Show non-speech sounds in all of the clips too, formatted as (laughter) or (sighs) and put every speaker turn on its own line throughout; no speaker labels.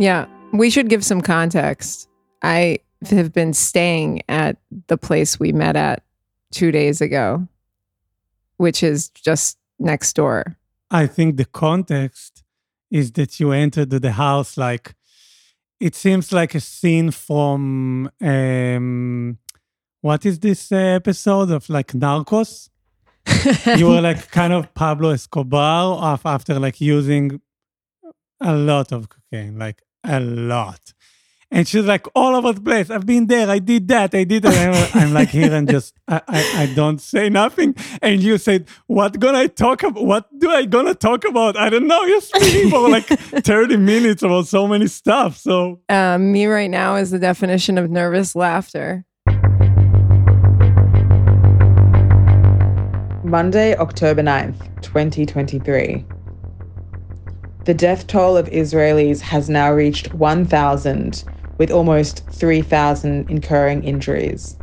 Yeah, we should give some context. I have been staying at the place we met at two days ago, which is just next door.
I think the context is that you entered the house like it seems like a scene from um, what is this uh, episode of like Narcos? (laughs) you were like kind of Pablo Escobar after like using a lot of cocaine, like a lot. And she's like all over the place. I've been there. I did that. I did that. I'm like here and just I, I, I don't say nothing. And you said, "What gonna I talk about? What do I gonna talk about? I don't know." You're speaking for like (laughs) 30 minutes about so many stuff. So
um, me right now is the definition of nervous laughter.
Monday, October 9th, 2023. The death toll of Israelis has now reached 1,000, with almost 3,000 incurring injuries.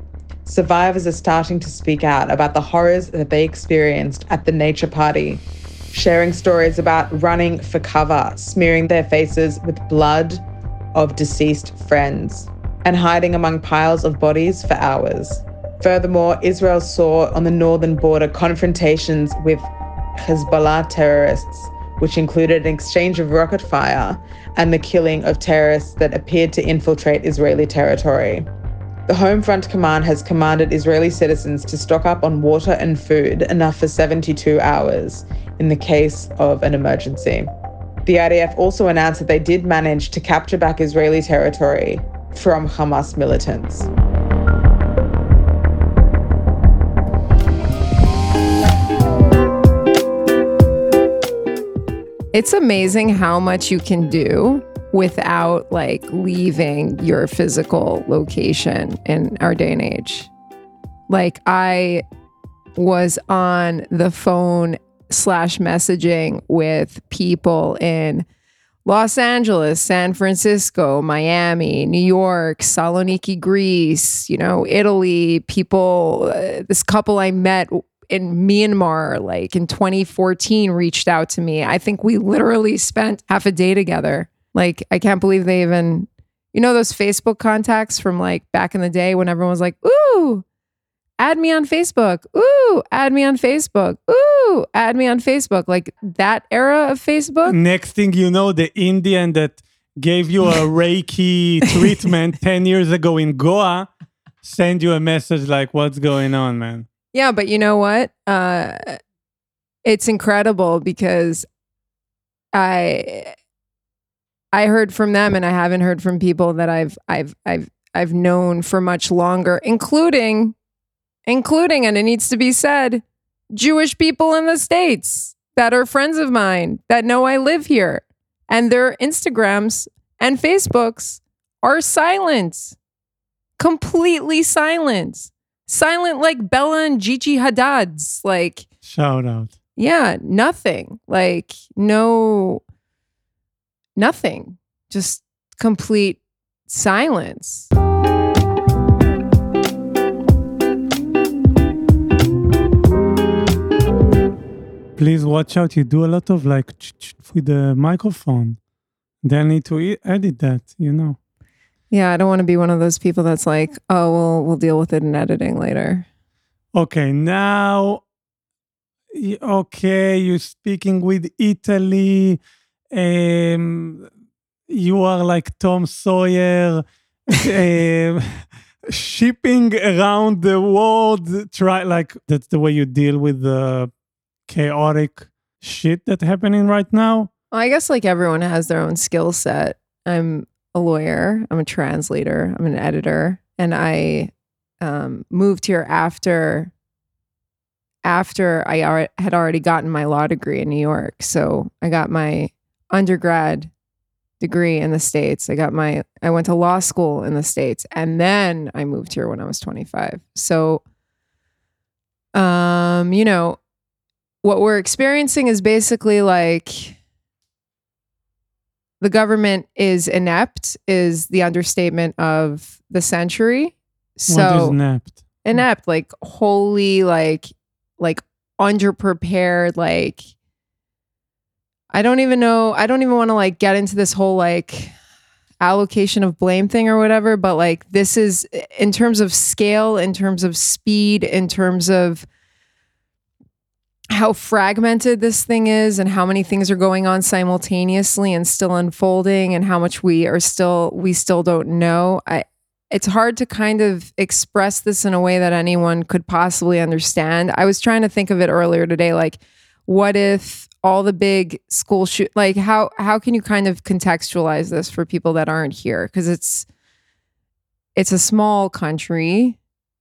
Survivors are starting to speak out about the horrors that they experienced at the nature party, sharing stories about running for cover, smearing their faces with blood of deceased friends, and hiding among piles of bodies for hours. Furthermore, Israel saw on the northern border confrontations with Hezbollah terrorists, which included an exchange of rocket fire and the killing of terrorists that appeared to infiltrate Israeli territory. The Home Front Command has commanded Israeli citizens to stock up on water and food enough for 72 hours in the case of an emergency. The IDF also announced that they did manage to capture back Israeli territory from Hamas militants.
It's amazing how much you can do without like leaving your physical location in our day and age. Like I was on the phone slash messaging with people in Los Angeles, San Francisco, Miami, New York, Saloniki, Greece, you know, Italy, people, uh, this couple I met in Myanmar, like in 2014, reached out to me. I think we literally spent half a day together. Like, I can't believe they even, you know, those Facebook contacts from like back in the day when everyone was like, ooh, add me on Facebook. Ooh, add me on Facebook. Ooh, add me on Facebook. Like that era of Facebook.
Next thing you know, the Indian that gave you a Reiki treatment (laughs) 10 years ago in Goa send you a message like, what's going on, man?
Yeah, but you know what? Uh, it's incredible because I I heard from them, and I haven't heard from people that I've I've I've I've known for much longer, including including, and it needs to be said, Jewish people in the states that are friends of mine that know I live here, and their Instagrams and Facebooks are silent, completely silent silent like Bella and Gigi Hadid's. Like,
shout out.
Yeah, nothing. Like, no, nothing. Just complete silence.
Please watch out. You do a lot of like with the microphone. They need to edit that, you know.
Yeah, I don't want to be one of those people that's like, oh, well, we'll deal with it in editing later.
Okay, now, okay, you're speaking with Italy. Um, you are like Tom Sawyer, uh, (laughs) shipping around the world. Try like that's the way you deal with the chaotic shit that's happening right now.
Well, I guess like everyone has their own skill set. I'm a lawyer. I'm a translator. I'm an editor, and I um, moved here after after I had already gotten my law degree in New York. So I got my undergrad degree in the states. I got my I went to law school in the states, and then I moved here when I was 25. So, um, you know, what we're experiencing is basically like the government is inept is the understatement of the century. So
inept?
Inept, like wholly, like like underprepared, like I don't even know. I don't even want to like get into this whole like allocation of blame thing or whatever, but like this is in terms of scale, in terms of speed, in terms of how fragmented this thing is and how many things are going on simultaneously and still unfolding and how much we are still we still don't know. I it's hard to kind of express this in a way that anyone could possibly understand. I was trying to think of it earlier today like what if all the big school shoot like how how can you kind of contextualize this for people that aren't here because it's it's a small country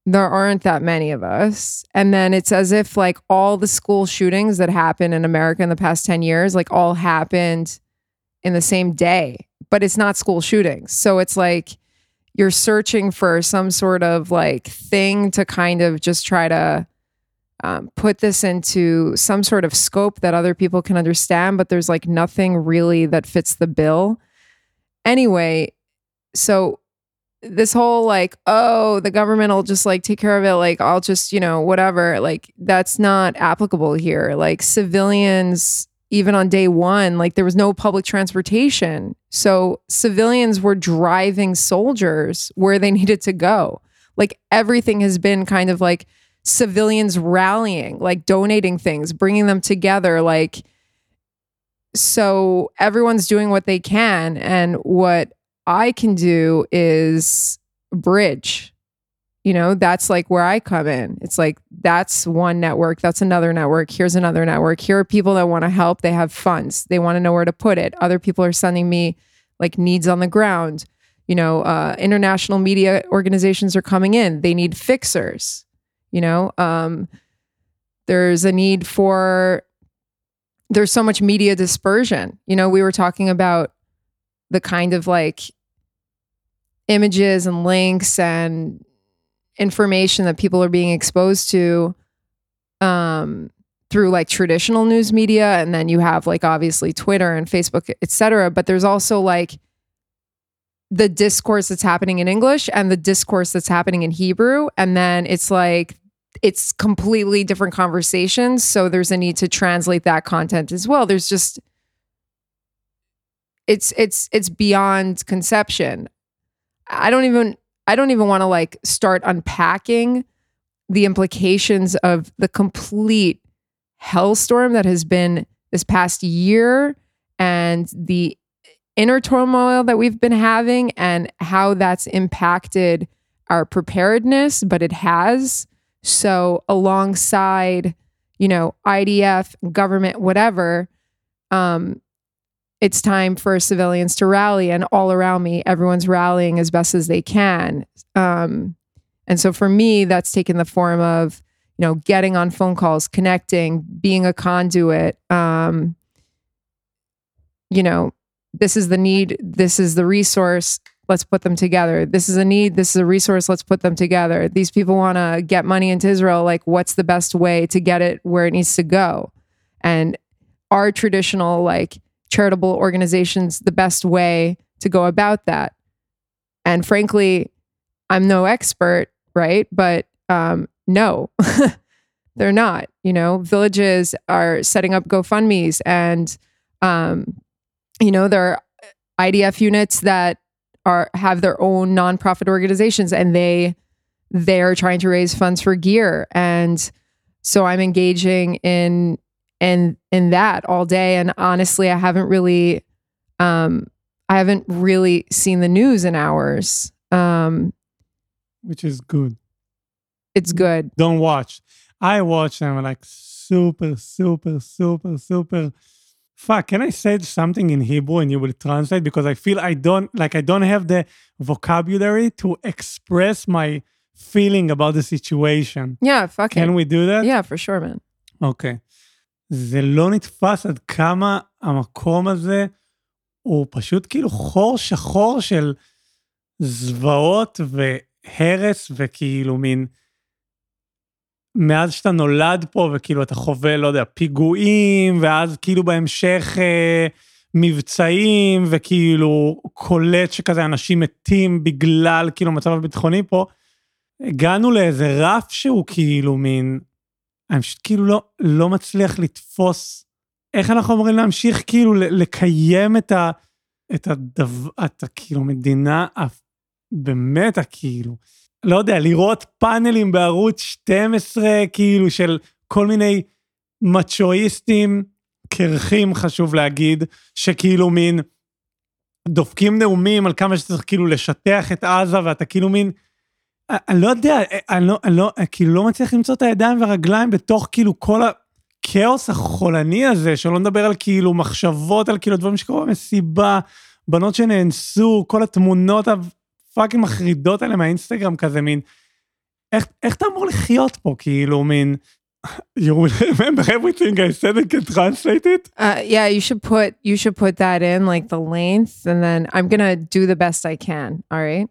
there aren't that many of us and then it's as if like all the school shootings that happened in america in the past 10 years like all happened in the same day but it's not school shootings so it's like you're searching for some sort of like thing to kind of just try to um, put this into some sort of scope that other people can understand, but there's like nothing really that fits the bill. Anyway, so this whole like, oh, the government will just like take care of it, like I'll just, you know, whatever, like that's not applicable here. Like civilians, even on day one, like there was no public transportation. So civilians were driving soldiers where they (laughs) needed to go. Like everything has been kind of like, civilians rallying, like donating things, bringing them together. Like, so everyone's doing what they can. And what I can do is bridge. You know, that's like where I come in. It's like that's one network, that's another network, here's another network. Here are people that want to help, they have funds, they want to know where to put it. Other people are sending me like needs on the ground. You know, uh, international media organizations are coming in, they need fixers you know um, there's a need for there's so much media dispersion you know we were talking about the kind of like images and links and information that people are being exposed to um, through like traditional news media and then you have like obviously twitter and facebook etc but there's also like the discourse that's happening in English and the discourse that's happening in Hebrew. And then it's like, it's completely different conversations. So there's a need to translate that content as well. There's just, it's, it's, it's beyond conception. I don't even, I don't even want to like start unpacking the implications of the complete hellstorm that has been this past year and the inner turmoil that we've been having and how that's impacted our preparedness, but it has. So, alongside, you know, IDF, government, whatever, um, it's time for civilians to rally. And all around me, everyone's rallying as best as they can. Um, and so, for me, that's taken the form of, you know, getting on phone calls, connecting, being a conduit, um, you know, this is the need, this is the resource, let's put them together. This is a need, this is a resource, let's put them together. These people want to get money into Israel, like what's the best way to get it where it needs to go? And our traditional like charitable organizations the best way to go about that? And frankly, I'm no expert, right? But um, no, (laughs) they're not. You know, villages are setting up GoFundMe's and um, you know, there are IDF units that are have their own nonprofit organizations and they they're trying to raise funds for gear and so I'm engaging in and in that all day. And honestly i haven't really um i haven't really seen the news in hours. Um
which is good.
It's good.
Don't watch. I watch and i'm like super super super super. Fuck can i say something in hebrew and you will translate? Because i feel i don't like i don't have the vocabulary to express my feeling about the situation.
Yeah fuck
can
it.
we do that?
Yeah for sure man.
Okay. זה לא נתפס עד כמה המקום הזה הוא פשוט כאילו חור שחור של זוועות והרס וכאילו מין... מאז שאתה נולד פה וכאילו אתה חווה, לא יודע, פיגועים, ואז כאילו בהמשך אה, מבצעים, וכאילו קולט שכזה אנשים מתים בגלל כאילו המצב הביטחוני פה, הגענו לאיזה רף שהוא כאילו מין, אני פשוט כאילו לא, לא מצליח לתפוס איך אנחנו אמורים להמשיך כאילו לקיים את ה... את הדבר, אתה כאילו מדינה, באמת, כאילו, לא יודע, לראות פאנלים בערוץ 12, כאילו, של כל מיני מצ'ואיסטים, קרחים, חשוב להגיד, שכאילו מין דופקים נאומים על כמה שצריך כאילו לשטח את עזה, ואתה כאילו מין, אני אני לא יודע, אני לא, אני לא, כאילו לא מצליח למצוא את הידיים והרגליים בתוך כאילו כל הכאוס החולני הזה, שלא נדבר על כאילו מחשבות, על כאילו דברים שקרו במסיבה, בנות שנאנסו, כל התמונות הפאקינג מחרידות האלה מהאינסטגרם כזה, מין, איך, איך אתה אמור לחיות פה, כאילו, מין, (laughs) you will remember everything I said and can translate it?
Uh, yeah, you should put you should put that in like the length, and then I'm gonna do the best I can. All right.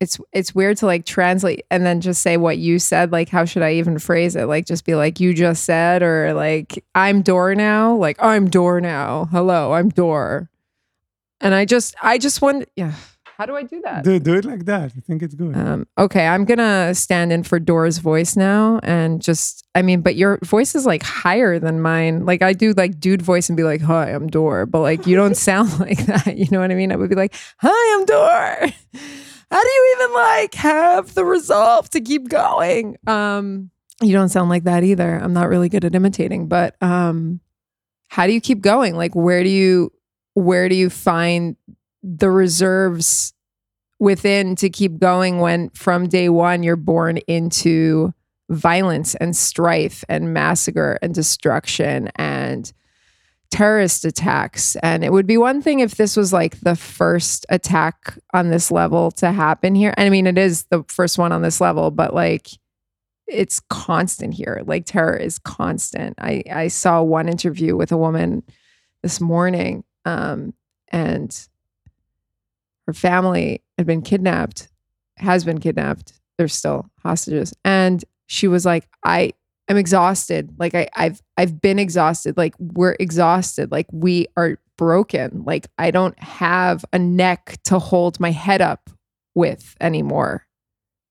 It's it's weird to like translate and then just say what you said. Like, how should I even phrase it? Like, just be like you just said, or like I'm Dor now. Like I'm Dor now. Hello, I'm Dor. And I just I just want yeah. How do I do that?
Do, do it like that. I think it's good.
Um, okay, I'm gonna stand in for Dora's voice now, and just I mean, but your voice is like higher than mine. Like I do like dude voice and be like, "Hi, I'm Dor but like you don't (laughs) sound like that. You know what I mean? I would be like, "Hi, I'm Dora." How do you even like have the resolve to keep going? Um, you don't sound like that either. I'm not really good at imitating, but um, how do you keep going? Like, where do you where do you find the reserves within to keep going when from day one you're born into violence and strife and massacre and destruction and terrorist attacks and it would be one thing if this was like the first attack on this level to happen here i mean it is the first one on this level but like it's constant here like terror is constant i i saw one interview with a woman this morning um and her family had been kidnapped, has been kidnapped. They're still hostages. And she was like, I am exhausted. Like I, I've I've been exhausted. Like we're exhausted. Like we are broken. Like I don't have a neck to hold my head up with anymore.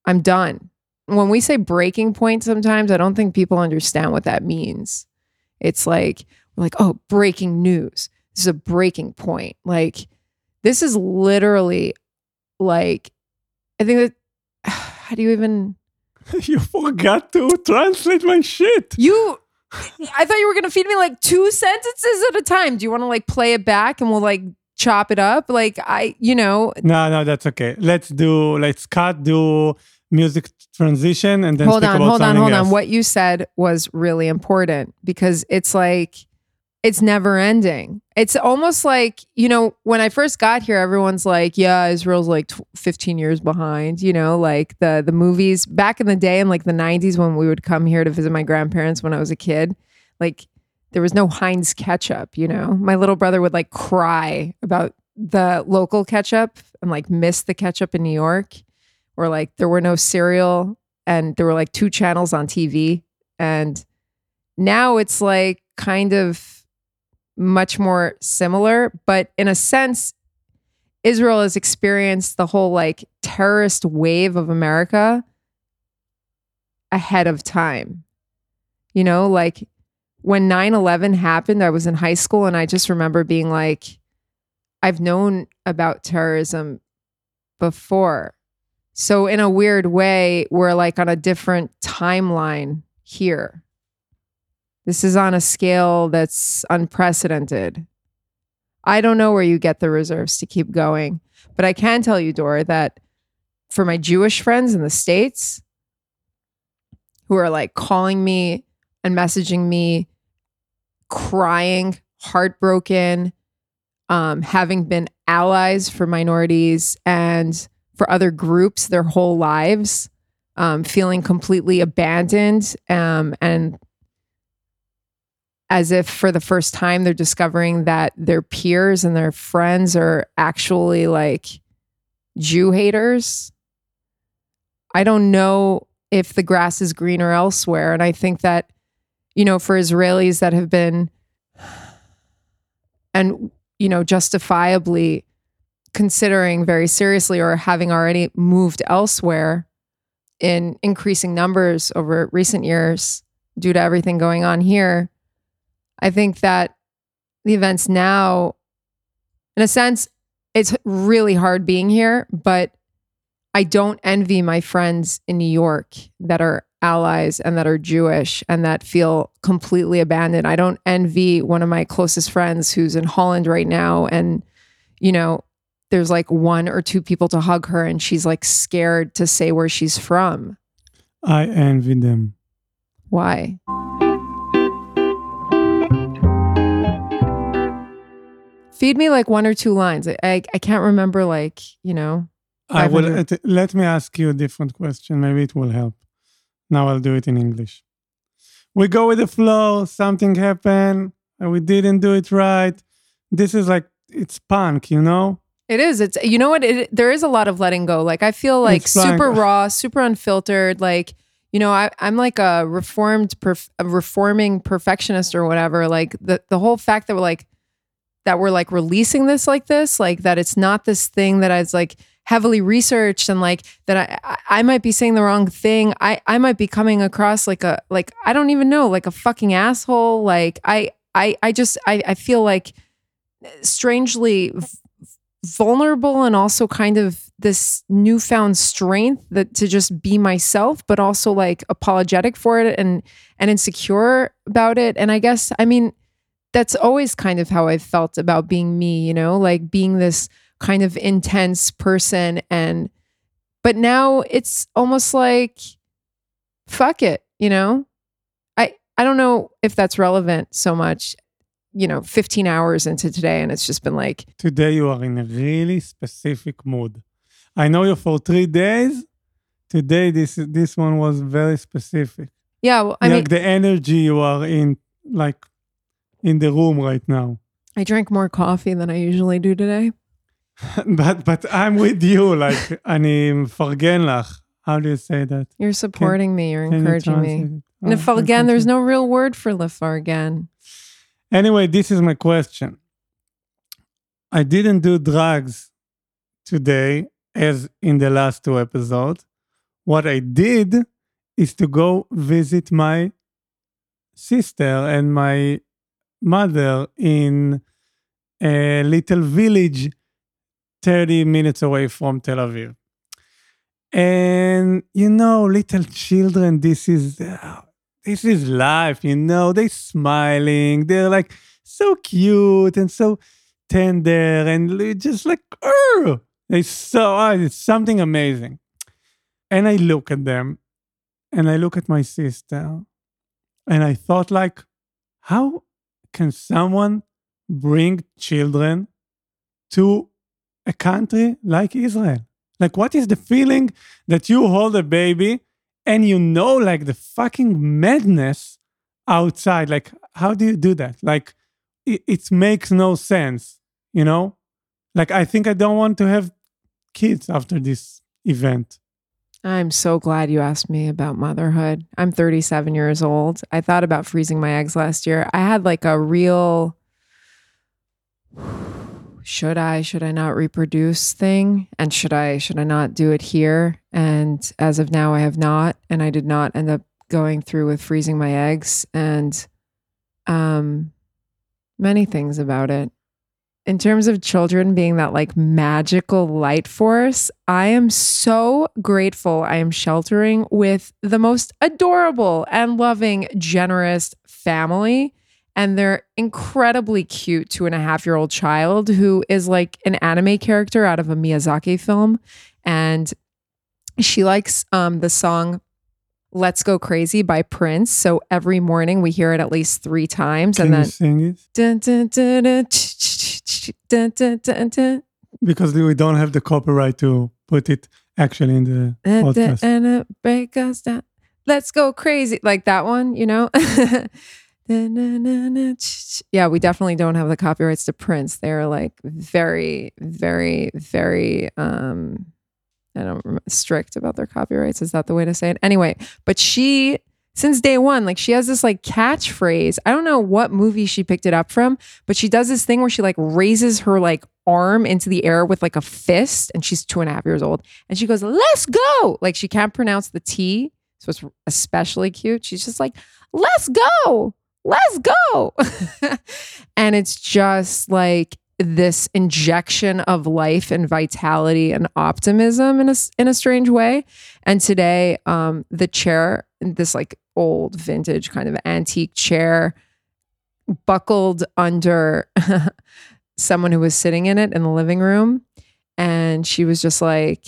I'm done. When we say breaking point sometimes, I don't think people understand what that means. It's like, like, oh, breaking news. This is a breaking point. Like, this is literally like, I think that, (sighs) how do you even, (laughs)
you forgot to translate my shit.
you, I thought you were going to feed me like two sentences at a time. Do you want to like play it back and we'll like chop it up? Like, I, you know,
No, no, that's okay. Let's do, let's cut, do music transition and then
hold on, hold on, hold
else.
on. What you said was really important because it's like it's never ending. It's almost like, you know, when I first got here everyone's like, yeah, Israel's like tw- 15 years behind, you know, like the the movies back in the day in like the 90s when we would come here to visit my grandparents when I was a kid, like there was no Heinz ketchup, you know. My little brother would like cry about the local ketchup and like miss the ketchup in New York or like there were no cereal and there were like two channels on TV. And now it's like kind of much more similar, but in a sense, Israel has experienced the whole like terrorist wave of America ahead of time. You know, like when 9 11 happened, I was in high school and I just remember being like, I've known about terrorism before. So, in a weird way, we're like on a different timeline here. This is on a scale that's unprecedented. I don't know where you get the reserves to keep going, but I can tell you, Dora, that for my Jewish friends in the States who are like calling me and messaging me, crying, heartbroken, um, having been allies for minorities and for other groups their whole lives, um, feeling completely abandoned um, and as if for the first time they're discovering that their peers and their friends are actually like Jew haters. I don't know if the grass is greener elsewhere. And I think that, you know, for Israelis that have been, and, you know, justifiably considering very seriously or having already moved elsewhere in increasing numbers over recent years due to everything going on here, I think that the events now, in a sense, it's really hard being here, but I don't envy my friends in New York that are allies and that are Jewish and that feel completely abandoned. I don't envy one of my closest friends who's in Holland right now and you know, there's like one or two people to hug her and she's like scared to say where she's from.
I envy them.
Why? Feed me like one or two lines. I, I, I can't remember like, you know.
I will
500.
Uh, let, me ask you a different question. Maybe it will help. Now I'll do it in English. We go with the flow. Something happened. and We didn't do it right. This is like it's punk, you know.
It is. It's you know what? It, there is a lot of letting go. Like I feel like super raw, super unfiltered. Like you know, I I'm like a reformed, perf- a reforming perfectionist or whatever. Like the the whole fact that we're like that we're like releasing this like this, like that it's not this thing that I was like heavily researched and like that I I- might be saying the wrong thing. I I might be coming across like a like I don't even know like a fucking asshole. Like I I I just I I feel like strangely vulnerable and also kind of this newfound strength that to just be myself but also like apologetic for it and and insecure about it and i guess i mean that's always kind of how i've felt about being me you know like being this kind of intense person and but now it's almost like fuck it you know i i don't know if that's relevant so much you know 15 hours into today and it's just been like
Today you are in a really specific mood. I know you for three days. Today this this one was very specific.
yeah well, i
like
mean
the energy you are in, like in the room right now.
i drank more coffee than i usually do today (laughs)
but but I'm with you. Like אני מפרגן לך. How do you say that?
you're supporting me you're
Can you
encouraging me
translate it?
and if
Oh,
again
thank
there's
you.
no real word for lifar again
Anyway, this is my question. I didn't do drugs today as in the last two episodes. What I did is to go visit my sister and my mother in a little village 30 minutes away from Tel Aviv. And you know, little children, this is uh, this is life, you know. they're smiling, they're like so cute and so tender and just like oh, they so ah, it's something amazing. And I look at them, and I look at my sister, and I thought like, how can someone bring children to a country like Israel? Like, what is the feeling that you hold a baby and you know, like, the fucking madness outside? Like, how do you do that? Like, it, it makes no sense, you know? Like, I think I don't want to have kids after this event.
I'm so glad you asked me about motherhood. I'm 37 years old. I thought about freezing my eggs last year. I had like a real should i should i not reproduce thing? And should i should i not do it here? And as of now i have not. And i did not end up going through with freezing my eggs and um many things about it in terms of children being that like magical light force, I am so grateful I am sheltering with the most adorable and loving, generous family. And they're incredibly cute two and a half year old child who is like an anime character out of a Miyazaki film. And she likes um, the song Let's Go Crazy by Prince. So every morning we hear it at least three times.
Can
and
you
then
sing it? Because we don't have the copyright to put it actually in the
dun,
podcast.
and it break us down. Let's go crazy. Like that one, you know? (laughs) Yeah, we definitely don't have the copyrights to Prince. They're like very, very, very um I don't strict about their copyrights. Is that the way to say it? Anyway, but she since day one, like she has this like catchphrase. I don't know what movie she picked it up from, but she does this thing where she like raises her like arm into the air with like a fist, and she's two and a half years old, and she goes, "Let's go!" Like she can't pronounce the T, so it's especially cute. She's just like, "Let's go, let's go," (laughs) and it's just like this injection of life and vitality and optimism in a in a strange way. And today, um, the chair, this like old vintage kind of antique chair, buckled under (laughs) someone who was sitting in it in the living room, and she was just like,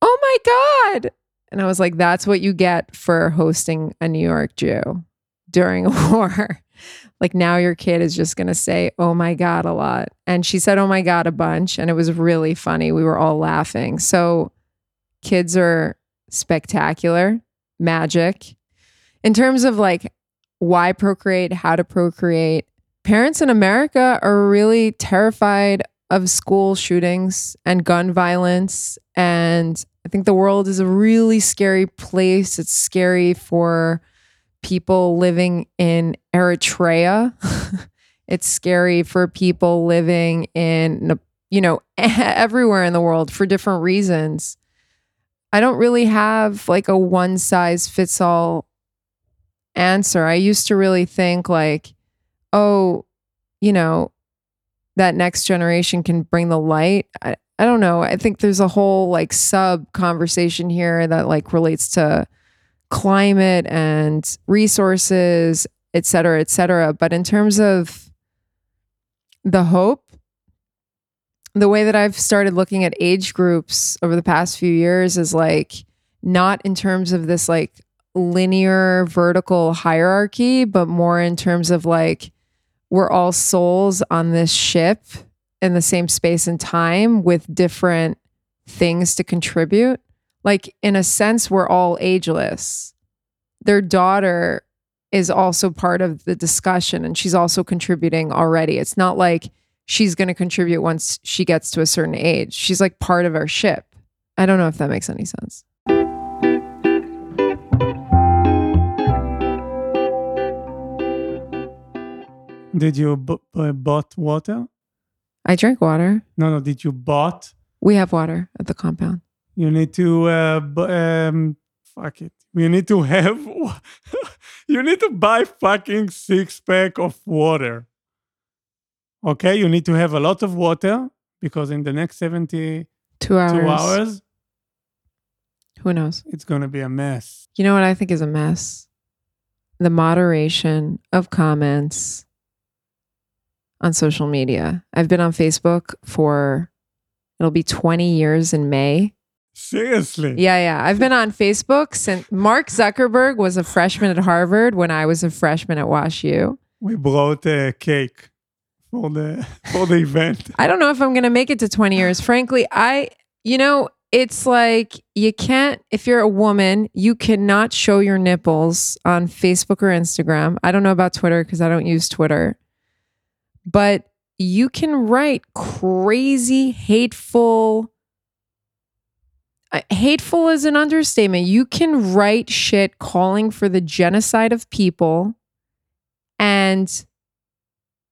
"Oh my god!" And I was like, "That's what you get for hosting a New York Jew during (laughs) a war." Like now your kid is just going to say oh my god a lot. And she said oh my god a bunch and it was really funny. We were all laughing. So kids are spectacular magic. In terms of like why procreate how to procreate parents in america are really terrified of school shootings and gun violence and i think the world is a really scary place. It's scary for people living in Eritrea. (laughs) it's scary for people living in, you know, (laughs) everywhere in the world for different reasons. I don't really have like a one size fits all answer. I used to really think like, oh, you know, that next generation can bring the light. I, I don't know. I think there's a whole like sub conversation here that like relates to climate and resources, et cetera, et cetera. But in terms of the hope, the way that I've started looking at age groups over the past few years is like not in terms of this like linear vertical hierarchy, but more in terms of like we're all souls on this ship in the same space and time with different things to contribute like in a sense we're all ageless their daughter is also part of the discussion and she's also contributing already it's not like she's going to contribute once she gets to a certain age she's like part of our ship i don't know if that makes any sense
Did you b- b- bought water?
i drink water
No, no. Did you bought?
we have water at the compound
You need to uh, b- um, fuck it. You need to have. (laughs) you need to buy fucking six pack of water. Okay, you need to have a lot of water because in the next seventy
two hours,
two hours,
who knows
it's gonna be a mess.
You know what I think is a mess? The moderation of comments on social media. I've been on Facebook for it'll be 20 years in May.
Seriously.
Yeah, yeah. I've been on Facebook since Mark Zuckerberg was a freshman at Harvard when I was a freshman at Wash U.
We brought a cake for the for the event. (laughs)
I don't know if I'm going to make it to 20 years. Frankly, I, you know, it's like you can't, if you're a woman, you cannot show your nipples on Facebook or Instagram. I don't know about Twitter because I don't use Twitter, but you can write crazy, hateful, hateful is an understatement. You can write shit calling for the genocide of people and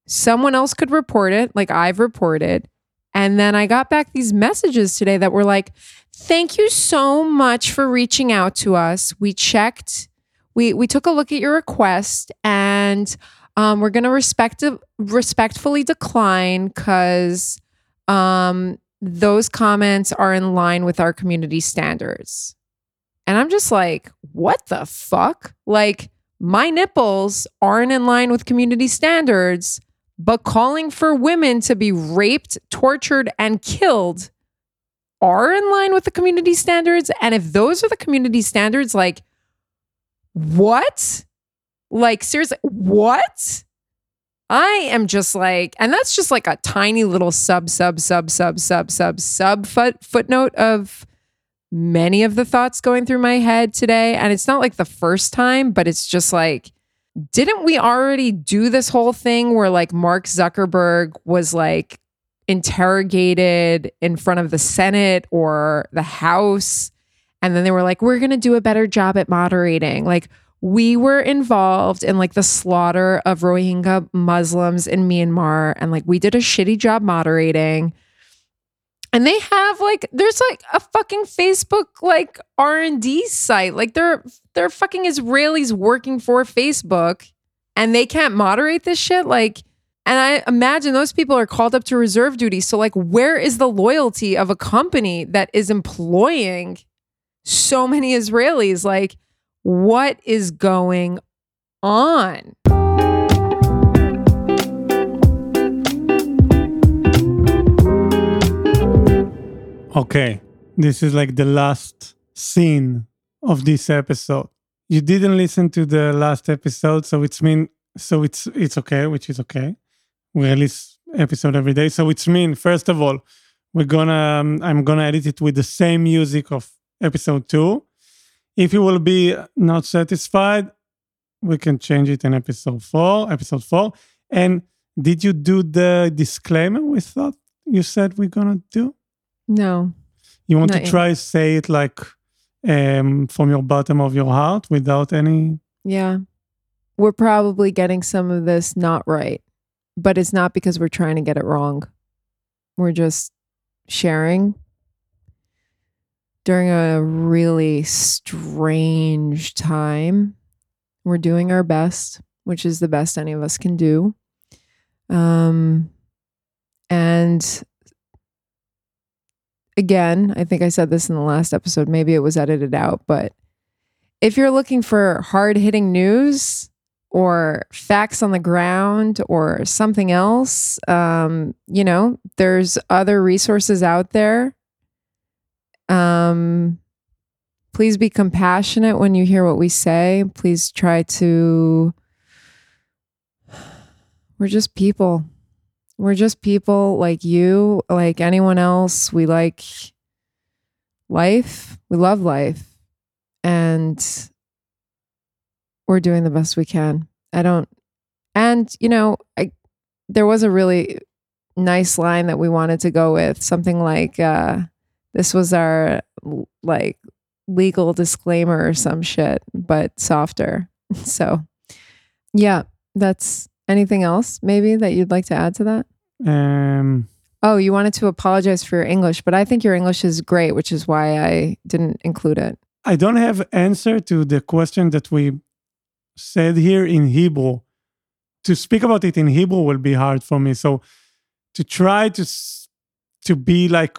someone else could report it, like I've reported. And then I got back these messages today that were like, thank you so much for reaching out to us. We checked, we we took a look at your request and um, we're gonna respect respectfully decline because um, those comments are in line with our community standards. And I'm just like, what the fuck? Like, my nipples aren't in line with community standards, but calling for women to be raped, tortured, and killed are in line with the community standards. And if those are the community standards, like, what? Like, seriously, what? I am just like, and that's just like a tiny little sub, sub, sub, sub, sub, sub, sub foot, footnote of many of the thoughts going through my head today. And it's not like the first time, but it's just like, didn't we already do this whole thing where like Mark Zuckerberg was like interrogated in front of the Senate or the House? And then they were like, we're going to do a better job at moderating. Like, we were involved in like the slaughter of Rohingya Muslims in Myanmar and like we did a shitty job moderating. And they have like there's like a fucking Facebook like R&D site. Like they're they're fucking Israelis working for Facebook and they can't moderate this shit like And I imagine those people are called up to reserve duty. So, like, where is the loyalty of a company that is employing so many Israelis? Like, what is going on?
Okay, this is like the last scene of this episode. You didn't listen to the last episode, so it's mean so it's it's okay, which is okay. We release episode every day, so it's mean first of all, we're gonna um, I'm gonna edit it with the same music of episode two. If you will be not satisfied, we can change it in episode four. Episode four. And did you do the disclaimer we thought you said we're gonna do?
No.
You want to
yet.
try say it like um, from your bottom of your heart without any.
Yeah. We're probably getting some of this not right, but it's not because we're trying to get it wrong. We're just sharing during a really strange time. We're doing our best, which is the best any of us can do. Um, and again, I think I said this in the last episode. Maybe it was edited out, but if you're looking for hard hitting news or facts on the ground or something else, um, you know, there's other resources out there. Um, please be compassionate when you hear what we say. Please try to. We're just people. We're just people like you, like anyone else. We like life. We love life. And we're doing the best we can. I don't and you know, I there was a really nice line that we wanted to go with, something like uh this was our like legal disclaimer or some shit, but softer. (laughs) So, yeah, that's anything else maybe that you'd like to add to that?
Um,
Oh, you wanted to apologize for your English, but I think your English is great, which is why I didn't include it.
I don't have answer to the question that we said here in Hebrew. To speak about it in Hebrew will be hard for me. So to try to to be like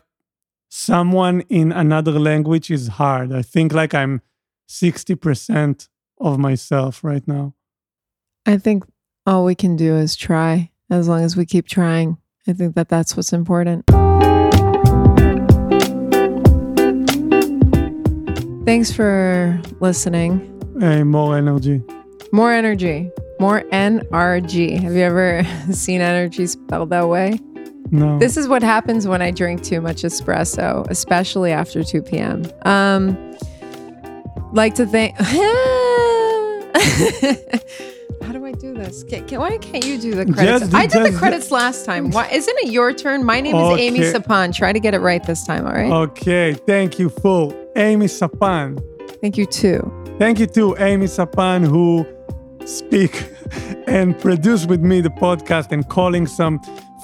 someone in another language is hard. I think like I'm 60% of myself right now.
I think all we can do is try as long as we keep trying. I think that that's what's important. Thanks for listening.
Hey, more energy.
More energy, more NRG. Have you ever (laughs) seen energy spelled that way?
No.
This is what happens when I drink too much espresso, especially after 2 p.m. Um, like to think. (laughs) How do I do this? Can, can- why can't you do the credits?
Just-
I did
just-
the credits last time. Why isn't it your turn? My name is Amy
Okay.
Sapan. Try to get it right this time. All right.
okay, thank you for Amy Sapan.
Thank you too.
Thank you to Amy Sapan who speak (laughs) and produce with me the podcast and calling some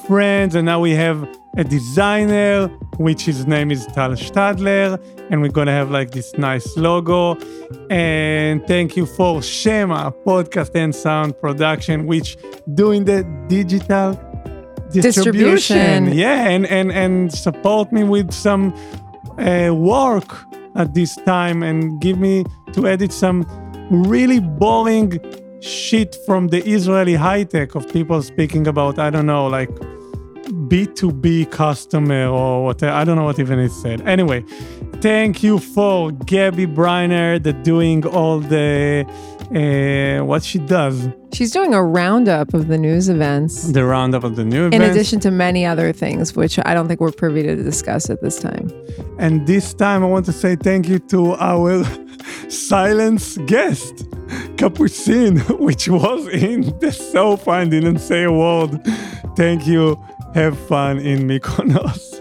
friends. And now we have a designer, which his name is Tal Stadler, and we're gonna have like this nice logo. And thank you for Shema Podcast and Sound Production, which doing the digital distribution.
Distribution.
Yeah, and and and support me with some uh, work at this time and give me to edit some really boring shit from the Israeli high tech of people speaking about I don't know like B2B customer or what I don't know what even it said. Anyway, thank you for Gabby Briner that doing all the uh, what she does
She's doing a roundup of the news events,
the roundup of the new
in
events.
addition to many other things, which I don't think we're privy to discuss at this time.
And this time I want to say thank you to our (laughs) silence guest, Capucine, (laughs) which was in the sofa and didn't say a word. Thank you. Have fun in Mykonos.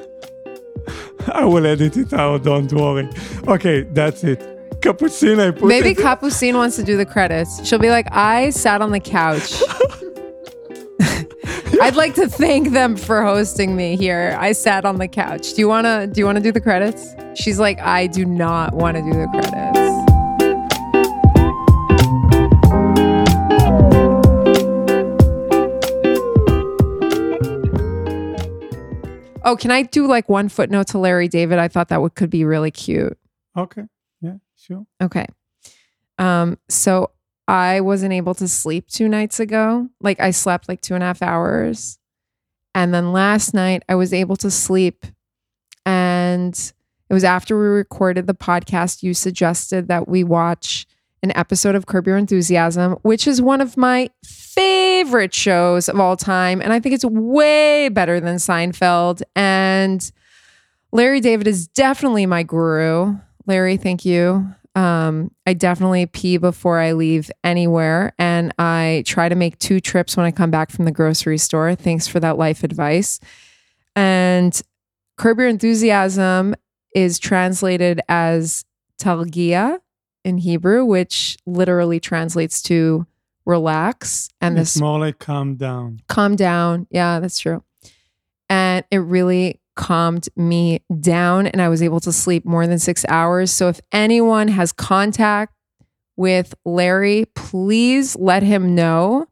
(laughs) I will edit it out, don't worry. Okay, that's it. Capucine, I put
Maybe
it.
Capucine wants to do the credits. She'll be like, I sat on the couch. (laughs) I'd like to thank them for hosting me here. I sat on the couch. Do you wanna do you wanna do the credits? She's like, I do not want to do the credits. Oh, can I do like one footnote to Larry David? I thought that would could be really cute.
Okay. Yeah, sure.
Okay. Um, so I wasn't able to sleep two nights ago. Like I slept like two and a half hours. And then last night I was able to sleep. And it was after we recorded the podcast. You suggested that we watch an episode of Curb Your Enthusiasm, which is one of my favorite shows of all time. And I think it's way better than Seinfeld. And Larry David is definitely my guru. Larry, thank you. Um, I definitely pee before I leave anywhere, and I try to make two trips when I come back from the grocery store. Thanks for that life advice. And Curb Your Enthusiasm is translated as Talgia in Hebrew, which literally translates to relax. And
it's
this
more like calm down.
calm down. Yeah, that's true. And it really calmed me down and I was able to sleep more than six hours. So if anyone has contact with Larry, please let him know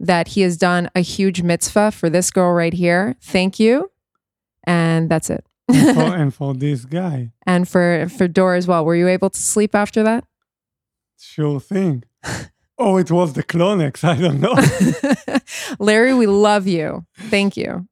that he has done a huge mitzvah for this girl right here. Thank you. And that's it.
and, for, (laughs) and for this guy,
and for for Dora as well. Were you able to sleep after that?
Sure thing. (laughs) oh, it was the Clonex. I don't know. (laughs)
Larry, we love you. Thank you.